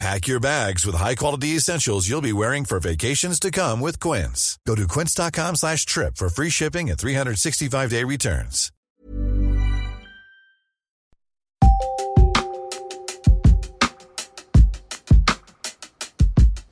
Pack your bags with high-quality essentials you'll be wearing for vacations to come with Quince. Go to quince.com slash trip for free shipping and 365-day returns.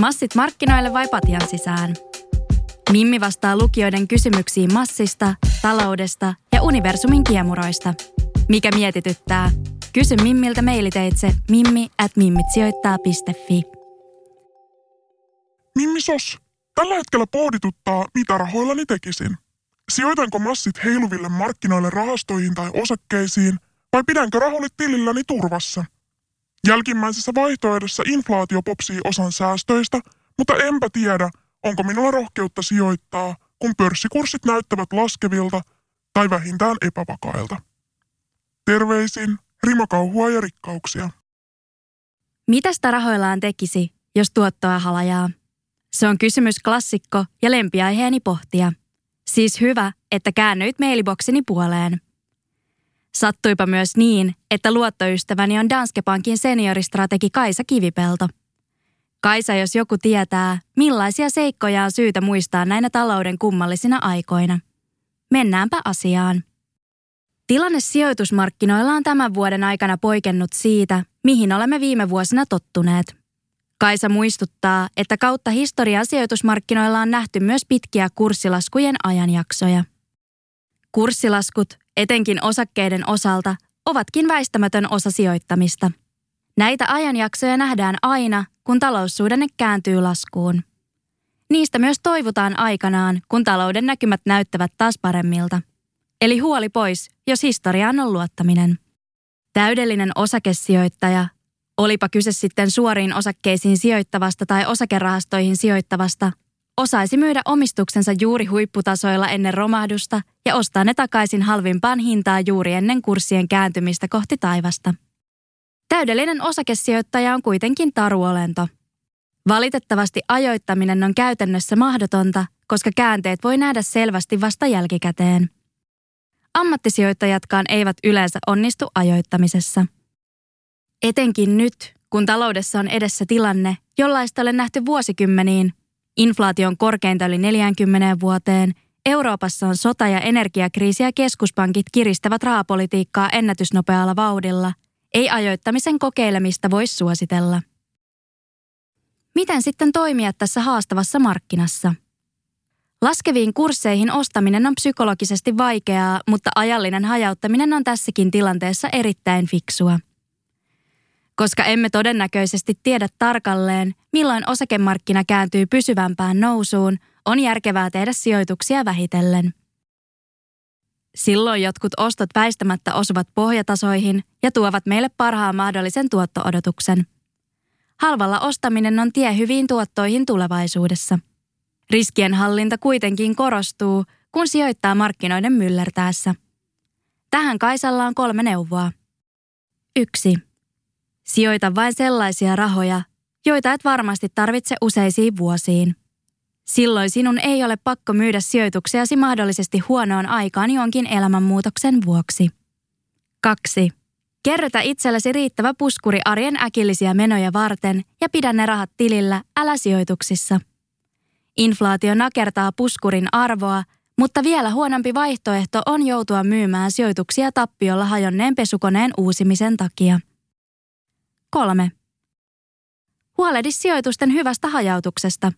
Massit markkinoille vai patjan sisään? Mimmi vastaa lukijoiden kysymyksiin massista, taloudesta ja universumin kiemuroista. Mikä mietityttää? Kysy Mimmiltä mailiteitse mimmi at mimmitsijoittaa.fi. Mimmi Sos, tällä hetkellä pohdituttaa, mitä rahoillani tekisin. Sijoitanko massit heiluville markkinoille rahastoihin tai osakkeisiin, vai pidänkö rahoni tililläni turvassa? Jälkimmäisessä vaihtoehdossa inflaatio popsii osan säästöistä, mutta enpä tiedä, onko minulla rohkeutta sijoittaa, kun pörssikurssit näyttävät laskevilta tai vähintään epävakailta. Terveisin Rimokauhua ja rikkauksia. Mitä sitä rahoillaan tekisi, jos tuottoa halajaa? Se on kysymys klassikko ja lempiaiheeni pohtia. Siis hyvä, että käännöit mailiboksini puoleen. Sattuipa myös niin, että luottoystäväni on Danske Bankin senioristrategi Kaisa Kivipelto. Kaisa, jos joku tietää, millaisia seikkoja on syytä muistaa näinä talouden kummallisina aikoina. Mennäänpä asiaan. Tilanne sijoitusmarkkinoilla on tämän vuoden aikana poikennut siitä, mihin olemme viime vuosina tottuneet. Kaisa muistuttaa, että kautta historian sijoitusmarkkinoilla on nähty myös pitkiä kurssilaskujen ajanjaksoja. Kurssilaskut, etenkin osakkeiden osalta, ovatkin väistämätön osa sijoittamista. Näitä ajanjaksoja nähdään aina, kun taloussuhdanne kääntyy laskuun. Niistä myös toivotaan aikanaan, kun talouden näkymät näyttävät taas paremmilta – Eli huoli pois, jos historiaan on luottaminen. Täydellinen osakesijoittaja, olipa kyse sitten suoriin osakkeisiin sijoittavasta tai osakerahastoihin sijoittavasta, osaisi myydä omistuksensa juuri huipputasoilla ennen romahdusta ja ostaa ne takaisin halvimpaan hintaan juuri ennen kurssien kääntymistä kohti taivasta. Täydellinen osakesijoittaja on kuitenkin taruolento. Valitettavasti ajoittaminen on käytännössä mahdotonta, koska käänteet voi nähdä selvästi vasta jälkikäteen – ammattisijoittajatkaan eivät yleensä onnistu ajoittamisessa. Etenkin nyt, kun taloudessa on edessä tilanne, jollaista olen nähty vuosikymmeniin, inflaation korkeinta yli 40 vuoteen, Euroopassa on sota- ja energiakriisi ja keskuspankit kiristävät rahapolitiikkaa ennätysnopealla vauhdilla, ei ajoittamisen kokeilemista voi suositella. Miten sitten toimia tässä haastavassa markkinassa? Laskeviin kursseihin ostaminen on psykologisesti vaikeaa, mutta ajallinen hajauttaminen on tässäkin tilanteessa erittäin fiksua. Koska emme todennäköisesti tiedä tarkalleen, milloin osakemarkkina kääntyy pysyvämpään nousuun, on järkevää tehdä sijoituksia vähitellen. Silloin jotkut ostot väistämättä osuvat pohjatasoihin ja tuovat meille parhaan mahdollisen tuottoodotuksen. Halvalla ostaminen on tie hyviin tuottoihin tulevaisuudessa – Riskienhallinta kuitenkin korostuu, kun sijoittaa markkinoiden myllertäessä. Tähän Kaisalla on kolme neuvoa. 1. Sijoita vain sellaisia rahoja, joita et varmasti tarvitse useisiin vuosiin. Silloin sinun ei ole pakko myydä sijoituksiasi mahdollisesti huonoon aikaan jonkin elämänmuutoksen vuoksi. 2. Kerrytä itsellesi riittävä puskuri arjen äkillisiä menoja varten ja pidä ne rahat tilillä, älä sijoituksissa – Inflaatio nakertaa puskurin arvoa, mutta vielä huonompi vaihtoehto on joutua myymään sijoituksia tappiolla hajonneen pesukoneen uusimisen takia. 3. Huolehdi sijoitusten hyvästä hajautuksesta.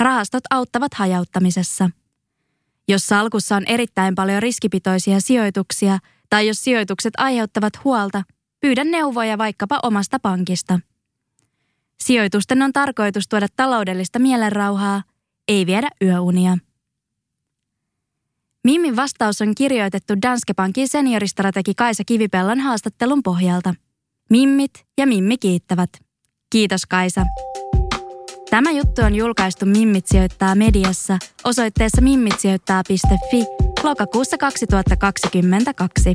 Rahastot auttavat hajauttamisessa. Jos salkussa on erittäin paljon riskipitoisia sijoituksia tai jos sijoitukset aiheuttavat huolta, pyydä neuvoja vaikkapa omasta pankista. Sijoitusten on tarkoitus tuoda taloudellista mielenrauhaa ei viedä yöunia. Mimmin vastaus on kirjoitettu Danske Bankin senioristrategi Kaisa Kivipellon haastattelun pohjalta. Mimmit ja Mimmi kiittävät. Kiitos Kaisa. Tämä juttu on julkaistu Mimmit sijoittaa mediassa osoitteessa mimmitsijoittaa.fi lokakuussa 2022.